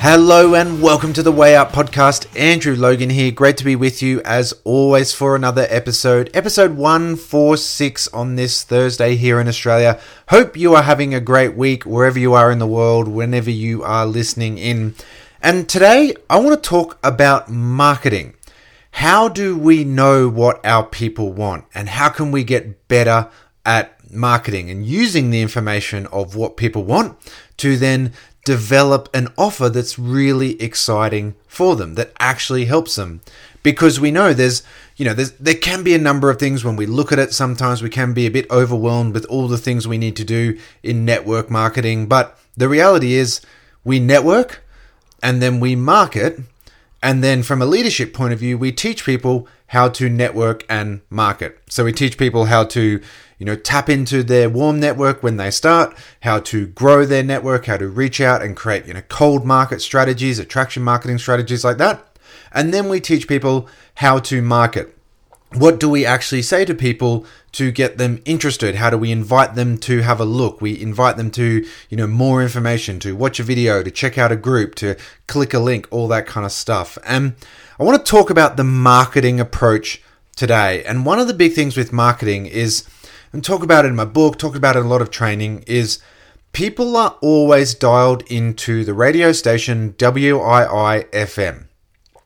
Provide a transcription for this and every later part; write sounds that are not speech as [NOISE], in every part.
Hello and welcome to the Way Out podcast. Andrew Logan here. Great to be with you as always for another episode. Episode 146 on this Thursday here in Australia. Hope you are having a great week wherever you are in the world, whenever you are listening in. And today I want to talk about marketing. How do we know what our people want and how can we get better at marketing and using the information of what people want to then develop an offer that's really exciting for them that actually helps them. Because we know there's you know there's there can be a number of things when we look at it. Sometimes we can be a bit overwhelmed with all the things we need to do in network marketing. But the reality is we network and then we market. And then from a leadership point of view we teach people how to network and market so we teach people how to you know, tap into their warm network when they start, how to grow their network, how to reach out and create, you know, cold market strategies, attraction marketing strategies like that. And then we teach people how to market. What do we actually say to people to get them interested? How do we invite them to have a look? We invite them to, you know, more information, to watch a video, to check out a group, to click a link, all that kind of stuff. And I want to talk about the marketing approach today. And one of the big things with marketing is and talk about it in my book, talk about it in a lot of training, is people are always dialed into the radio station WIIFM.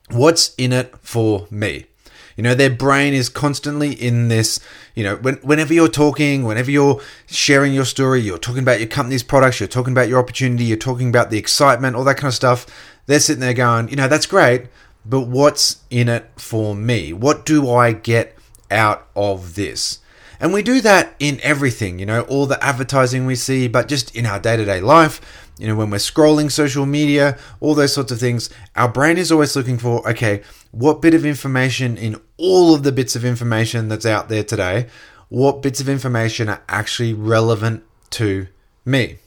What's in it for me? You know, their brain is constantly in this, you know, when, whenever you're talking, whenever you're sharing your story, you're talking about your company's products, you're talking about your opportunity, you're talking about the excitement, all that kind of stuff. They're sitting there going, you know, that's great, but what's in it for me? What do I get out of this? And we do that in everything, you know, all the advertising we see, but just in our day to day life, you know, when we're scrolling social media, all those sorts of things, our brain is always looking for, okay, what bit of information in all of the bits of information that's out there today, what bits of information are actually relevant to me?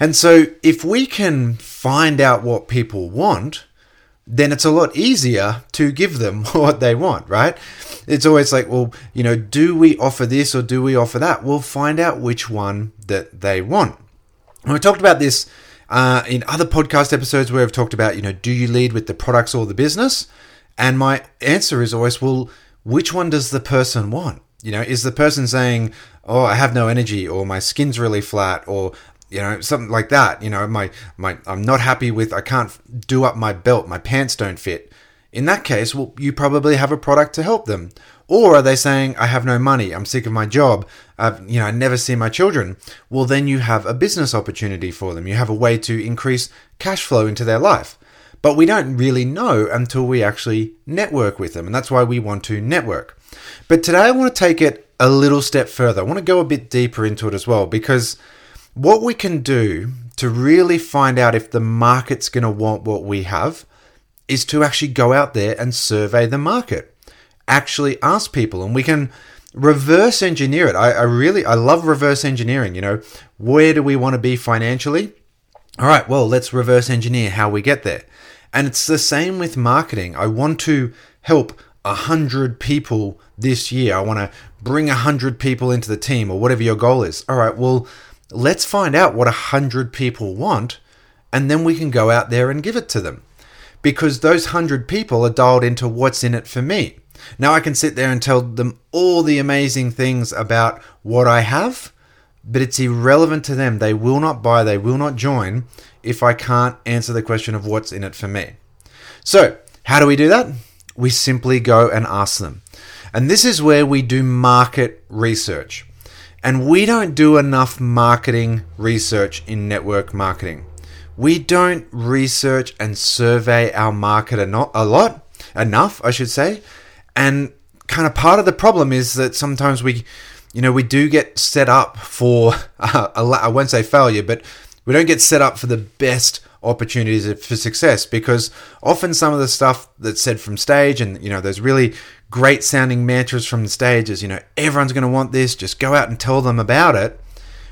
And so if we can find out what people want, then it's a lot easier to give them [LAUGHS] what they want, right? It's always like, well, you know, do we offer this or do we offer that? We'll find out which one that they want. And we talked about this uh, in other podcast episodes where I've talked about, you know, do you lead with the products or the business? And my answer is always, well, which one does the person want? You know, is the person saying, oh, I have no energy, or my skin's really flat, or you know something like that. You know my my i'm not happy with i can't do up my belt my pants don't fit. In that case well you probably have a product to help them. Or are they saying i have no money i'm sick of my job i've you know i never see my children. Well then you have a business opportunity for them. You have a way to increase cash flow into their life but we don't really know until we actually network with them and that's why we want to network but today i want to take it a little step further i want to go a bit deeper into it as well because what we can do to really find out if the market's going to want what we have is to actually go out there and survey the market. Actually ask people, and we can reverse engineer it. I, I really I love reverse engineering. You know, where do we want to be financially? All right, well, let's reverse engineer how we get there. And it's the same with marketing. I want to help a hundred people this year. I want to bring a hundred people into the team or whatever your goal is. All right, well, let's find out what a hundred people want, and then we can go out there and give it to them. Because those hundred people are dialed into what's in it for me. Now I can sit there and tell them all the amazing things about what I have, but it's irrelevant to them. They will not buy, they will not join if I can't answer the question of what's in it for me. So, how do we do that? We simply go and ask them. And this is where we do market research. And we don't do enough marketing research in network marketing. We don't research and survey our market a lot, enough, I should say. And kind of part of the problem is that sometimes we, you know, we do get set up for, [LAUGHS] uh, I won't say failure, but we don't get set up for the best opportunities for success because often some of the stuff that's said from stage and you know those really great sounding mantras from the stage is you know everyone's going to want this just go out and tell them about it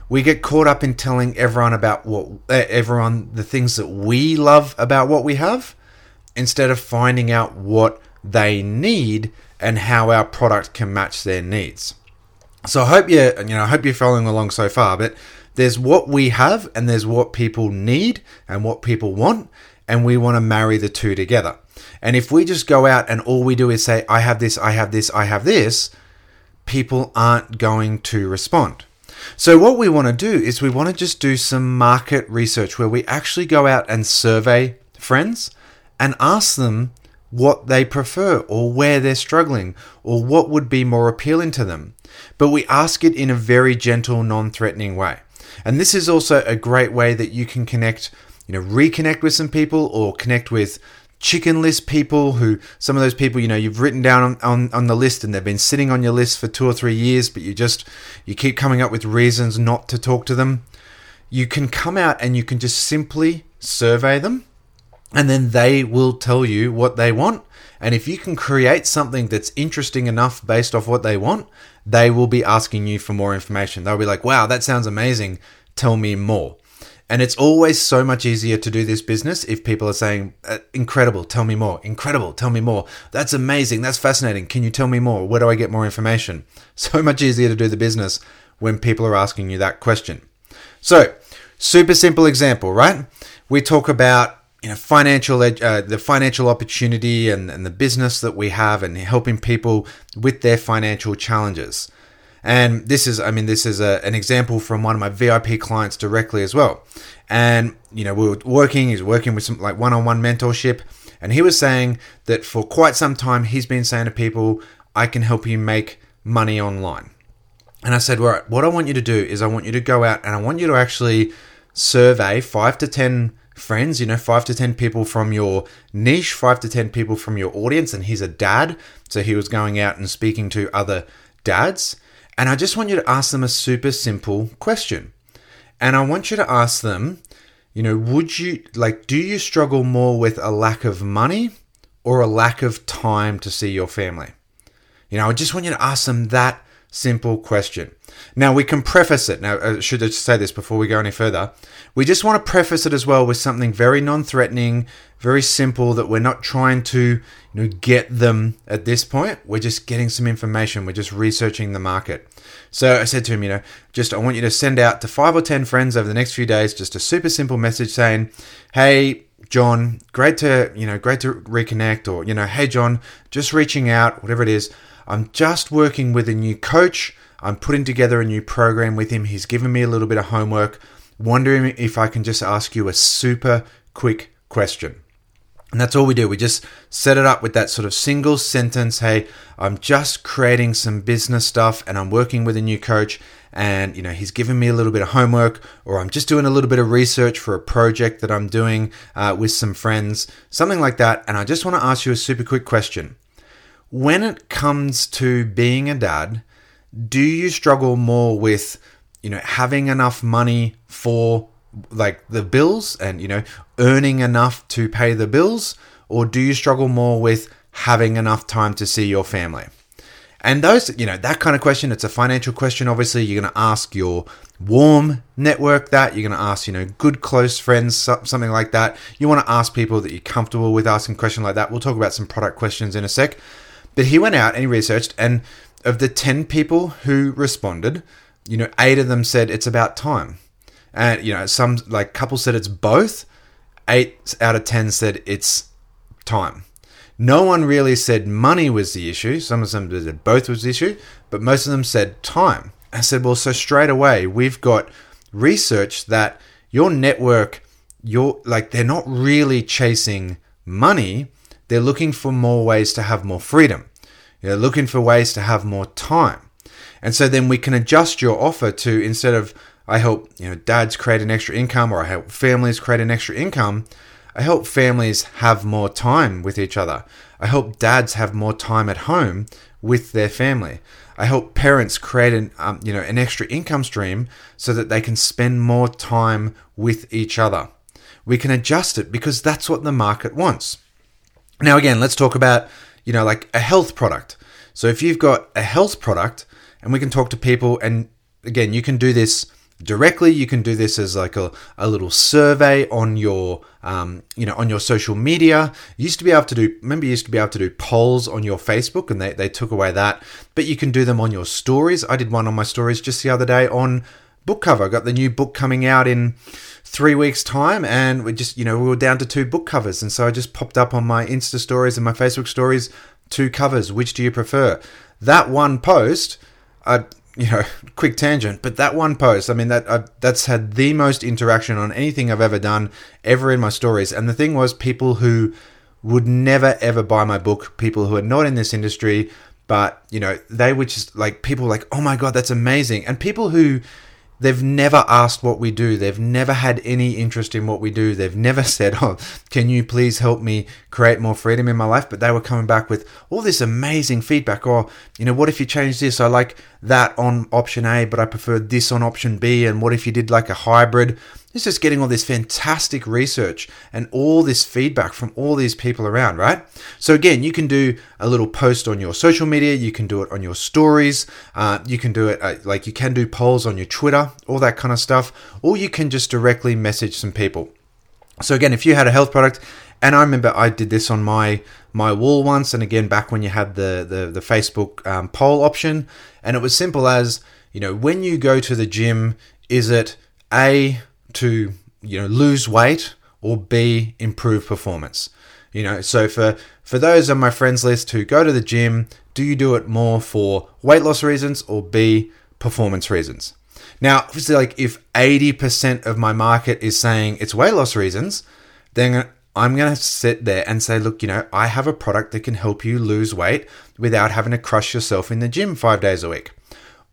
we get caught up in telling everyone about what everyone the things that we love about what we have instead of finding out what they need and how our product can match their needs. So I hope you you know I hope you're following along so far, but there's what we have and there's what people need and what people want and we want to marry the two together. And if we just go out and all we do is say I have this, I have this, I have this, people aren't going to respond. So what we want to do is we want to just do some market research where we actually go out and survey friends and ask them what they prefer or where they're struggling or what would be more appealing to them. But we ask it in a very gentle, non threatening way. And this is also a great way that you can connect, you know, reconnect with some people or connect with chicken list people who some of those people you know you've written down on, on, on the list and they've been sitting on your list for two or three years but you just you keep coming up with reasons not to talk to them you can come out and you can just simply survey them and then they will tell you what they want. And if you can create something that's interesting enough based off what they want, they will be asking you for more information. They'll be like, wow, that sounds amazing. Tell me more. And it's always so much easier to do this business if people are saying, uh, incredible, tell me more. Incredible, tell me more. That's amazing. That's fascinating. Can you tell me more? Where do I get more information? [LAUGHS] So much easier to do the business when people are asking you that question. So, super simple example, right? We talk about you know financial uh, the financial opportunity and, and the business that we have and helping people with their financial challenges. And this is i mean this is a, an example from one of my vip clients directly as well. And you know we were working he's working with some like one-on-one mentorship. And he was saying that for quite some time he's been saying to people i can help you make money online. And i said well what i want you to do is i want you to go out and i want you to actually survey five to ten friends, you know, five to 10 people from your niche, five to 10 people from your audience. And he's a dad. So he was going out and speaking to other dads. And I just want you to ask them a super simple question. And I want you to ask them, you know, would you like, do you struggle more with a lack of money or a lack of time to see your family? You know, I just want you to ask them that simple question. Now, we can preface it. Now, uh, I should just say this before we go any further. We just want to preface it as well with something very non threatening, very simple that we're not trying to you know, get them at this point. We're just getting some information, we're just researching the market. So I said to him, you know, just I want you to send out to five or 10 friends over the next few days just a super simple message saying, hey, John, great to, you know, great to reconnect or, you know, hey, John, just reaching out, whatever it is. I'm just working with a new coach. I'm putting together a new program with him. He's given me a little bit of homework, wondering if I can just ask you a super quick question. And that's all we do. We just set it up with that sort of single sentence Hey, I'm just creating some business stuff and I'm working with a new coach. And, you know, he's given me a little bit of homework, or I'm just doing a little bit of research for a project that I'm doing uh, with some friends, something like that. And I just want to ask you a super quick question when it comes to being a dad, do you struggle more with, you know, having enough money for like the bills and, you know, earning enough to pay the bills? Or do you struggle more with having enough time to see your family? And those, you know, that kind of question, it's a financial question. Obviously, you're going to ask your warm network that. You're going to ask, you know, good close friends, something like that. You want to ask people that you're comfortable with asking a question like that. We'll talk about some product questions in a sec. But he went out and he researched, and of the 10 people who responded, you know, eight of them said it's about time. And, you know, some, like, couple said it's both. Eight out of 10 said it's time. No one really said money was the issue. Some of them said both was the issue, but most of them said time. I said, well, so straight away, we've got research that your network, you're like, they're not really chasing money they're looking for more ways to have more freedom. They're looking for ways to have more time. And so then we can adjust your offer to instead of I help, you know, dads create an extra income or I help families create an extra income, I help families have more time with each other. I help dads have more time at home with their family. I help parents create an, um, you know, an extra income stream so that they can spend more time with each other. We can adjust it because that's what the market wants. Now, again, let's talk about, you know, like a health product. So if you've got a health product and we can talk to people, and again, you can do this directly. You can do this as like a, a little survey on your, um, you know, on your social media. You used to be able to do, remember you used to be able to do polls on your Facebook and they, they took away that, but you can do them on your stories. I did one on my stories just the other day on book cover. I got the new book coming out in three weeks time and we just, you know, we were down to two book covers. And so I just popped up on my Insta stories and my Facebook stories, two covers. Which do you prefer? That one post, I, you know, [LAUGHS] quick tangent, but that one post, I mean, that uh, that's had the most interaction on anything I've ever done ever in my stories. And the thing was, people who would never ever buy my book, people who are not in this industry, but you know, they would just like people like, oh my god, that's amazing, and people who They've never asked what we do. They've never had any interest in what we do. They've never [LAUGHS] said, Oh, can you please help me create more freedom in my life? But they were coming back with all this amazing feedback. Or, you know, what if you change this? I like that on option A, but I prefer this on option B. And what if you did like a hybrid? It's just getting all this fantastic research and all this feedback from all these people around, right? So, again, you can do a little post on your social media, you can do it on your stories, uh, you can do it uh, like you can do polls on your Twitter, all that kind of stuff, or you can just directly message some people. So, again, if you had a health product, and I remember I did this on my my wall once, and again back when you had the the, the Facebook um, poll option, and it was simple as you know when you go to the gym, is it a to you know lose weight or B improve performance. You know, so for for those on my friends list who go to the gym, do you do it more for weight loss reasons or B performance reasons? Now, obviously, like if 80% of my market is saying it's weight loss reasons, then I'm going to sit there and say, look, you know, I have a product that can help you lose weight without having to crush yourself in the gym five days a week.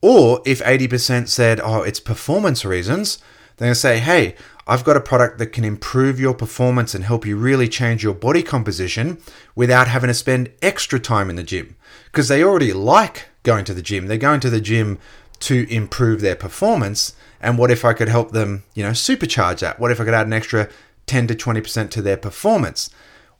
Or if 80% said, oh, it's performance reasons, they're going to say, hey, I've got a product that can improve your performance and help you really change your body composition without having to spend extra time in the gym. Because they already like going to the gym. They're going to the gym to improve their performance. And what if I could help them, you know, supercharge that? What if I could add an extra 10 to 20% to their performance?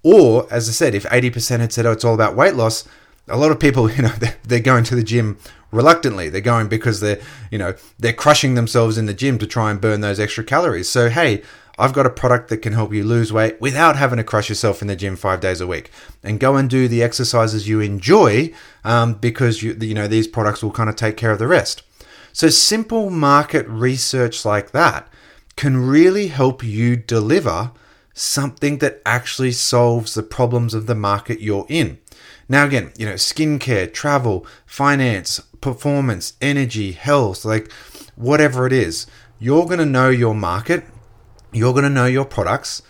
Or, as I said, if 80% had said, oh, it's all about weight loss, a lot of people, [LAUGHS] you know, they're going to the gym reluctantly. They're going because they're, you know, they're crushing themselves in the gym to try and burn those extra calories. So, hey, I've got a product that can help you lose weight without having to crush yourself in the gym five days a week. And go and do the exercises you enjoy um, because you, you know these products will kind of take care of the rest. So simple market research like that can really help you deliver something that actually solves the problems of the market you're in. Now, again, you know, skincare, travel, finance, performance, energy, health, like whatever it is, you're going to know your market, you're going to know your products,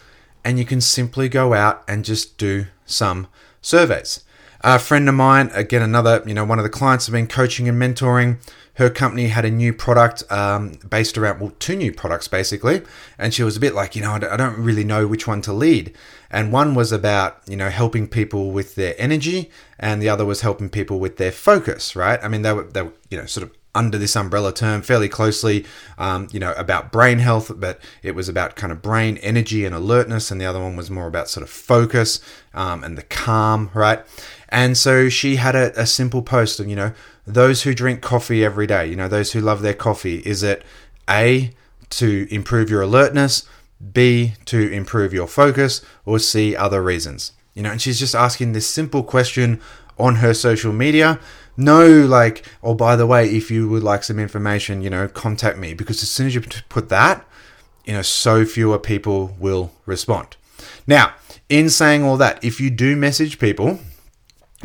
and you can simply go out and just do some surveys. A friend of mine, again, another, you know, one of the clients I've been coaching and mentoring, her company had a new product um, based around, well, two new products basically. And she was a bit like, you know, I don't really know which one to lead. And one was about, you know, helping people with their energy, and the other was helping people with their focus, right? I mean, they were, they were you know, sort of under this umbrella term fairly closely, um, you know, about brain health, but it was about kind of brain energy and alertness, and the other one was more about sort of focus um, and the calm, right? And so she had a, a simple post of, you know, those who drink coffee every day, you know, those who love their coffee, is it A, to improve your alertness, B, to improve your focus, or C, other reasons? You know, and she's just asking this simple question on her social media. No, like, oh, by the way, if you would like some information, you know, contact me. Because as soon as you put that, you know, so fewer people will respond. Now, in saying all that, if you do message people,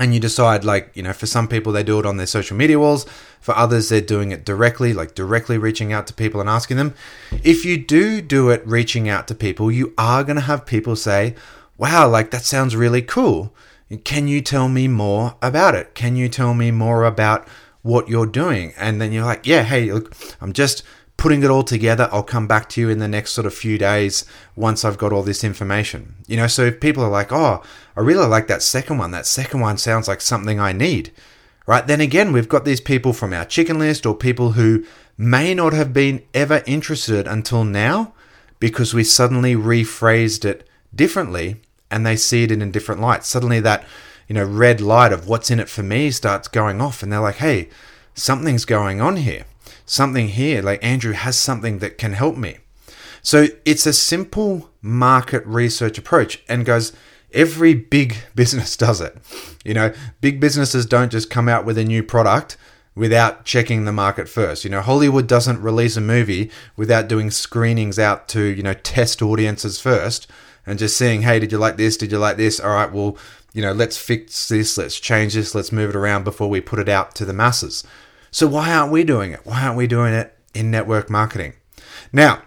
and you decide like you know for some people they do it on their social media walls. For others they're doing it directly like directly reaching out to people and asking them. If you do do it reaching out to people you are going to have people say wow like that sounds really cool. Can you tell me more about it? Can you tell me more about what you're doing? And then you're like yeah hey look i'm just putting it all together. I'll come back to you in the next sort of few days once I've got all this information. You know, so if people are like, oh, I really like that second one, that second one sounds like something I need, right? Then again, we've got these people from our chicken list or people who may not have been ever interested until now because we suddenly rephrased it differently and they see it in a different light. Suddenly that, you know, red light of what's in it for me starts going off and they're like, hey, something's going on here. Something here, like Andrew has something that can help me. So it's a simple market research approach and goes, every big [LAUGHS] business does it. You know, big businesses don't just come out with a new product without checking the market first. You know, Hollywood doesn't release a movie without doing screenings out to, you know, test audiences first and just seeing, hey, did you like this? Did you like this? All right, well, you know, let's fix this, let's change this, let's move it around before we put it out to the masses. So why aren't we doing it? Why aren't we doing it in network marketing? Now,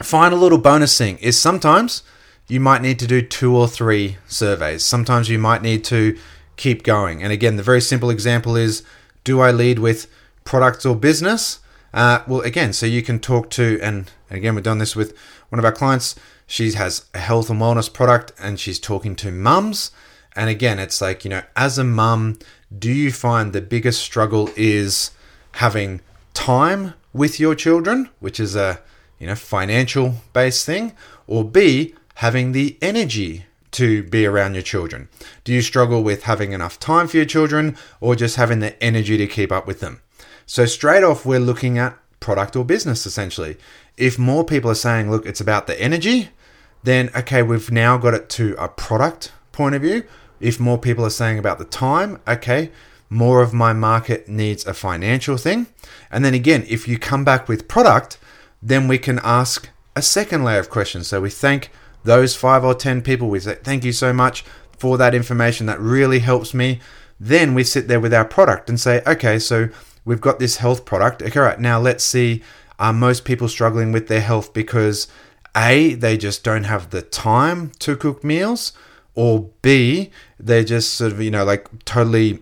final little bonus thing is sometimes you might need to do two or three surveys. Sometimes you might need to keep going. And again, the very simple example is do I lead with products or business? Uh, well, again, so you can talk to, and again, we've done this with one of our clients. She has a health and wellness product and she's talking to mums. And again, it's like, you know, as a mum, do you find the biggest struggle is having time with your children, which is a, you know, financial based thing, or B, having the energy to be around your children? Do you struggle with having enough time for your children or just having the energy to keep up with them? So, straight off, we're looking at product or business essentially. If more people are saying, look, it's about the energy, then okay, we've now got it to a product point of view. If more people are saying about the time, okay, more of my market needs a financial thing. And then again, if you come back with product, then we can ask a second layer of questions. So we thank those five or 10 people. We say, thank you so much for that information. That really helps me. Then we sit there with our product and say, okay, so we've got this health product. Okay, right, now let's see are most people struggling with their health because A, they just don't have the time to cook meals, or B, they're just sort of, you know, like totally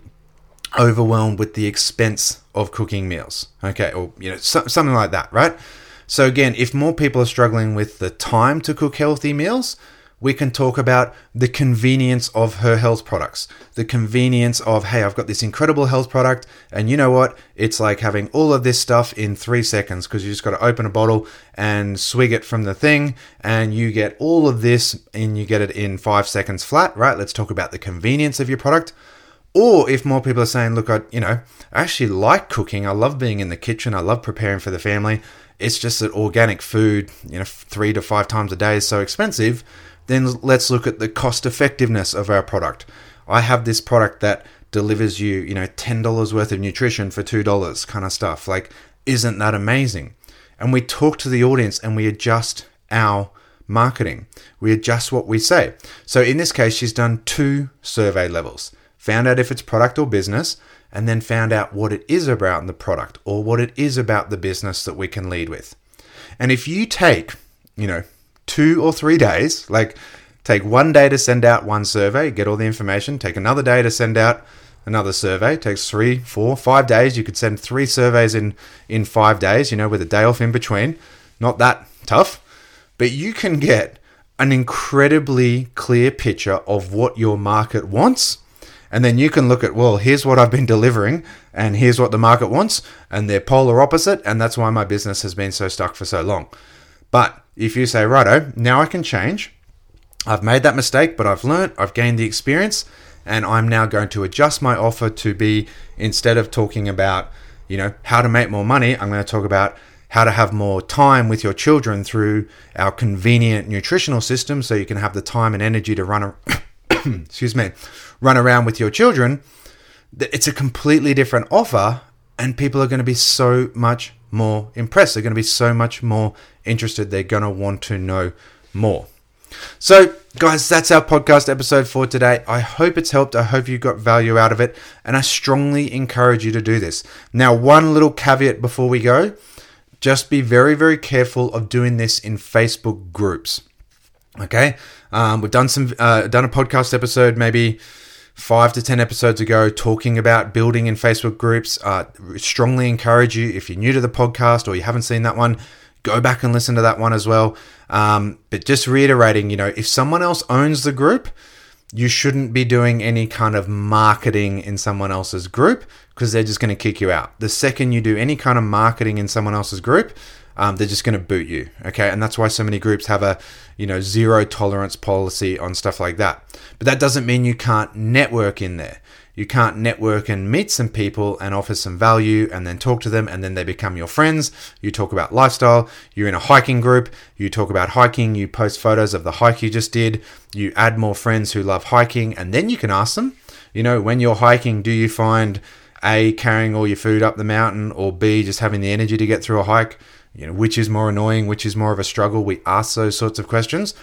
overwhelmed with the expense of cooking meals. Okay, or, you know, so, something like that, right? So, again, if more people are struggling with the time to cook healthy meals, we can talk about the convenience of her health products. The convenience of, hey, I've got this incredible health product, and you know what? It's like having all of this stuff in three seconds because you just got to open a bottle and swig it from the thing, and you get all of this and you get it in five seconds flat, right? Let's talk about the convenience of your product. Or if more people are saying, look, I, you know, I actually like cooking. I love being in the kitchen. I love preparing for the family. It's just that organic food, you know, three to five times a day is so expensive. Then let's look at the cost effectiveness of our product. I have this product that delivers you, you know, $10 worth of nutrition for $2 kind of stuff. Like, isn't that amazing? And we talk to the audience and we adjust our marketing. We adjust what we say. So in this case, she's done two survey levels found out if it's product or business, and then found out what it is about in the product or what it is about the business that we can lead with. And if you take, you know, two or three days, like take one day to send out one survey, get all the information, take another day to send out another survey, it takes three, four, five days. You could send three surveys in in five days, you know, with a day off in between. Not that tough, but you can get an incredibly clear picture of what your market wants and then you can look at, well, here's what I've been delivering, and here's what the market wants, and they're polar opposite, and that's why my business has been so stuck for so long. But if you say, righto, now I can change, I've made that mistake, but I've learned, I've gained the experience, and I'm now going to adjust my offer to be instead of talking about, you know, how to make more money, I'm going to talk about how to have more time with your children through our convenient nutritional system so you can have the time and energy to run a [COUGHS] excuse me, run around with your children, it's a completely different offer, and people are going to be so much more impressed. They're going to be so much more interested. They're going to want to know more. So, guys, that's our podcast episode for today. I hope it's helped. I hope you got value out of it. And I strongly encourage you to do this. Now, one little caveat before we go just be very, very careful of doing this in Facebook groups. Okay, um, we've done some uh, done a podcast episode maybe five to ten episodes ago talking about building in Facebook groups. Uh, strongly encourage you if you're new to the podcast or you haven't seen that one, go back and listen to that one as well. Um, but just reiterating, you know, if someone else owns the group, you shouldn't be doing any kind of marketing in someone else's group because they're just going to kick you out. The second you do any kind of marketing in someone else's group, um, they're just going to boot you. Okay, and that's why so many groups have a you know zero tolerance policy on stuff like that. But that doesn't mean you can't network in there. you can't network and meet some people and offer some value and then talk to them and then they become your friends. You talk about lifestyle. You're in a hiking group. You talk about hiking. You post photos of the hike you just did. You add more friends who love hiking and then you can ask them, you know, when you're hiking, do you find A, carrying all your food up the mountain or B, just having the energy to get through a hike? You know, which is more annoying? Which is more of a struggle? We ask those sorts of questions.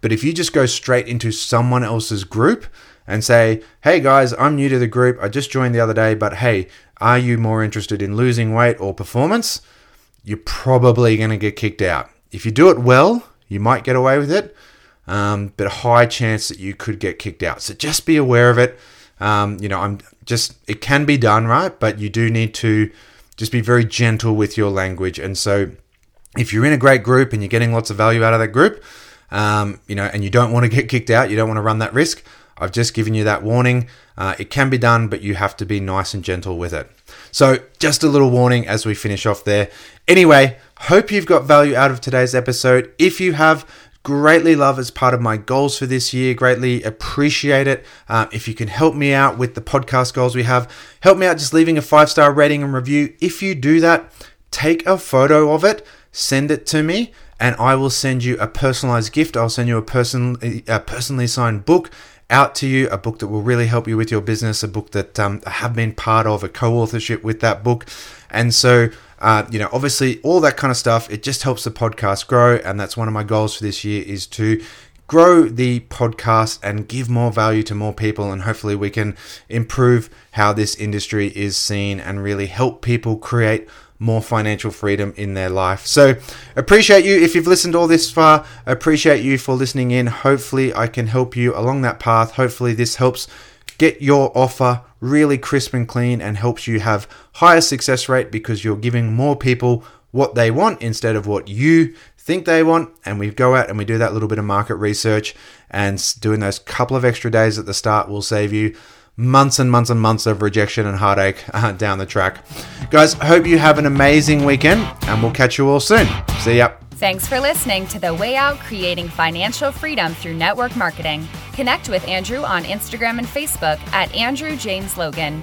But if you just go straight into someone else's group and say, hey guys, I'm new to the group, I just joined the other day, but hey, are you more interested in losing weight or performance? You're probably going to get kicked out. If you do it well, you might get away with it, um, but a high chance that you could get kicked out. So just be aware of it. Um, you know, I'm just, it can be done, right? But you do need to just be very gentle with your language. And so if you're in a great group and you're getting lots of value out of that group, um, you know, and you don't want to get kicked out, you don't want to run that risk. I've just given you that warning. Uh, it can be done, but you have to be nice and gentle with it. So, just a little warning as we finish off there. Anyway, hope you've got value out of today's episode. If you have, greatly love as part of my goals for this year. Greatly appreciate it. Uh, if you can help me out with the podcast goals we have, help me out just leaving a five star rating and review. If you do that, take a photo of it, send it to me and I will send you a personalized gift. I'll send you a person a personally signed book out to you, a book that will really help you with your business, a book that um, I have been part of, a co-authorship with that book, and so. Uh, you know, obviously, all that kind of stuff. It just helps the podcast grow, and that's one of my goals for this year is to grow the podcast and give more value to more people and hopefully we can improve how this industry is seen and really help people create more financial freedom in their life. So, appreciate you if you've listened all this far. Appreciate you for listening in. Hopefully, I can help you along that path. Hopefully, this helps get your offer really crisp and clean and helps you have higher success rate because you're giving more people what they want instead of what you think they want and we go out and we do that little bit of market research and doing those couple of extra days at the start will save you months and months and months of rejection and heartache uh, down the track. Guys, hope you have an amazing weekend and we'll catch you all soon. See ya. Thanks for listening to The Way Out Creating Financial Freedom Through Network Marketing. Connect with Andrew on Instagram and Facebook at Andrew James Logan.